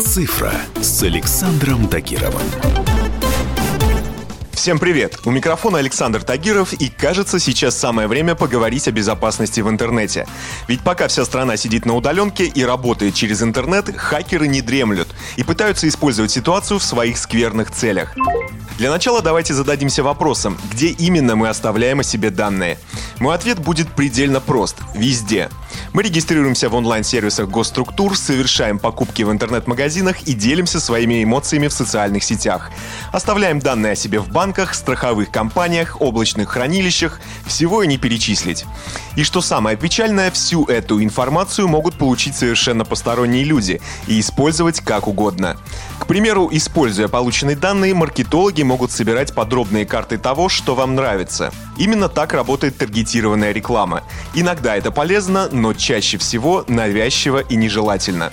«Цифра» с Александром Тагировым. Всем привет! У микрофона Александр Тагиров, и кажется, сейчас самое время поговорить о безопасности в интернете. Ведь пока вся страна сидит на удаленке и работает через интернет, хакеры не дремлют и пытаются использовать ситуацию в своих скверных целях. Для начала давайте зададимся вопросом, где именно мы оставляем о себе данные. Мой ответ будет предельно прост – везде. Мы регистрируемся в онлайн-сервисах госструктур, совершаем покупки в интернет-магазинах и делимся своими эмоциями в социальных сетях. Оставляем данные о себе в банках, страховых компаниях, облачных хранилищах, всего и не перечислить. И что самое печальное, всю эту информацию могут получить совершенно посторонние люди и использовать как угодно. К примеру, используя полученные данные, маркетологи могут собирать подробные карты того, что вам нравится. Именно так работает таргетированная реклама. Иногда это полезно, но чаще всего навязчиво и нежелательно.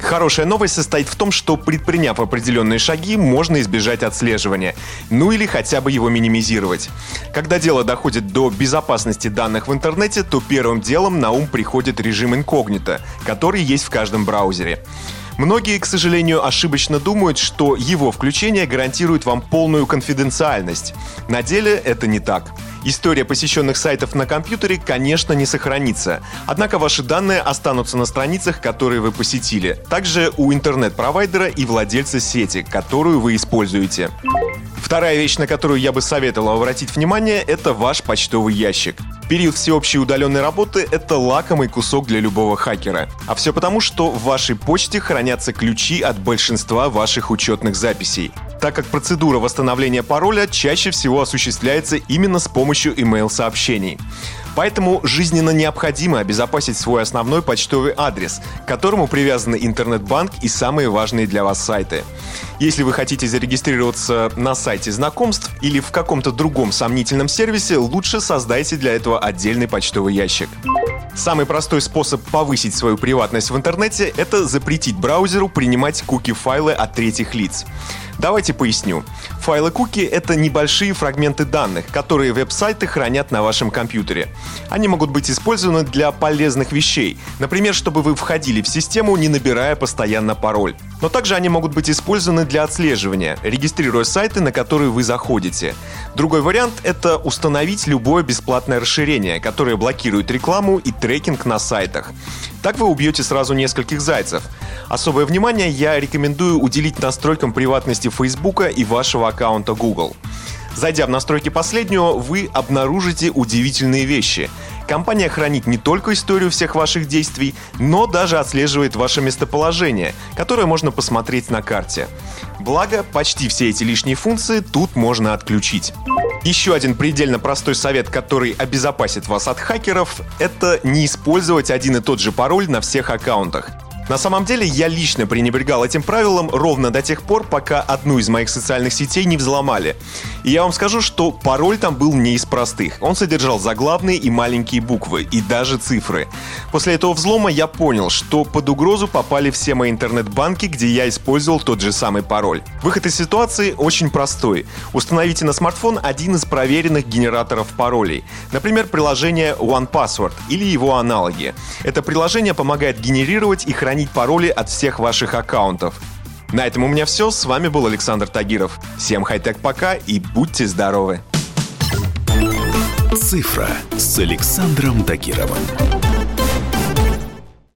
Хорошая новость состоит в том, что предприняв определенные шаги, можно избежать отслеживания, ну или хотя бы его минимизировать. Когда дело доходит до безопасности данных в интернете, то первым делом на ум приходит режим инкогнито, который есть в каждом браузере. Многие, к сожалению, ошибочно думают, что его включение гарантирует вам полную конфиденциальность. На деле это не так. История посещенных сайтов на компьютере, конечно, не сохранится. Однако ваши данные останутся на страницах, которые вы посетили. Также у интернет-провайдера и владельца сети, которую вы используете. Вторая вещь, на которую я бы советовал обратить внимание, это ваш почтовый ящик. Период всеобщей удаленной работы – это лакомый кусок для любого хакера. А все потому, что в вашей почте хранятся ключи от большинства ваших учетных записей так как процедура восстановления пароля чаще всего осуществляется именно с помощью email-сообщений. Поэтому жизненно необходимо обезопасить свой основной почтовый адрес, к которому привязаны интернет-банк и самые важные для вас сайты. Если вы хотите зарегистрироваться на сайте знакомств или в каком-то другом сомнительном сервисе, лучше создайте для этого отдельный почтовый ящик. Самый простой способ повысить свою приватность в интернете – это запретить браузеру принимать куки-файлы от третьих лиц. Давайте поясню. Файлы куки — это небольшие фрагменты данных, которые веб-сайты хранят на вашем компьютере. Они могут быть использованы для полезных вещей, например, чтобы вы входили в систему, не набирая постоянно пароль. Но также они могут быть использованы для отслеживания, регистрируя сайты, на которые вы заходите. Другой вариант — это установить любое бесплатное расширение, которое блокирует рекламу и трекинг на сайтах. Так вы убьете сразу нескольких зайцев. Особое внимание я рекомендую уделить настройкам приватности Facebook и вашего аккаунта Google. Зайдя в настройки последнего, вы обнаружите удивительные вещи. Компания хранит не только историю всех ваших действий, но даже отслеживает ваше местоположение, которое можно посмотреть на карте. Благо, почти все эти лишние функции тут можно отключить. Еще один предельно простой совет, который обезопасит вас от хакеров, это не использовать один и тот же пароль на всех аккаунтах. На самом деле я лично пренебрегал этим правилом ровно до тех пор, пока одну из моих социальных сетей не взломали. И я вам скажу, что пароль там был не из простых. Он содержал заглавные и маленькие буквы, и даже цифры. После этого взлома я понял, что под угрозу попали все мои интернет-банки, где я использовал тот же самый пароль. Выход из ситуации очень простой. Установите на смартфон один из проверенных генераторов паролей. Например, приложение OnePassword или его аналоги. Это приложение помогает генерировать и хранить хранить пароли от всех ваших аккаунтов. На этом у меня все. С вами был Александр Тагиров. Всем хай-тек пока и будьте здоровы. Цифра с Александром Тагировым.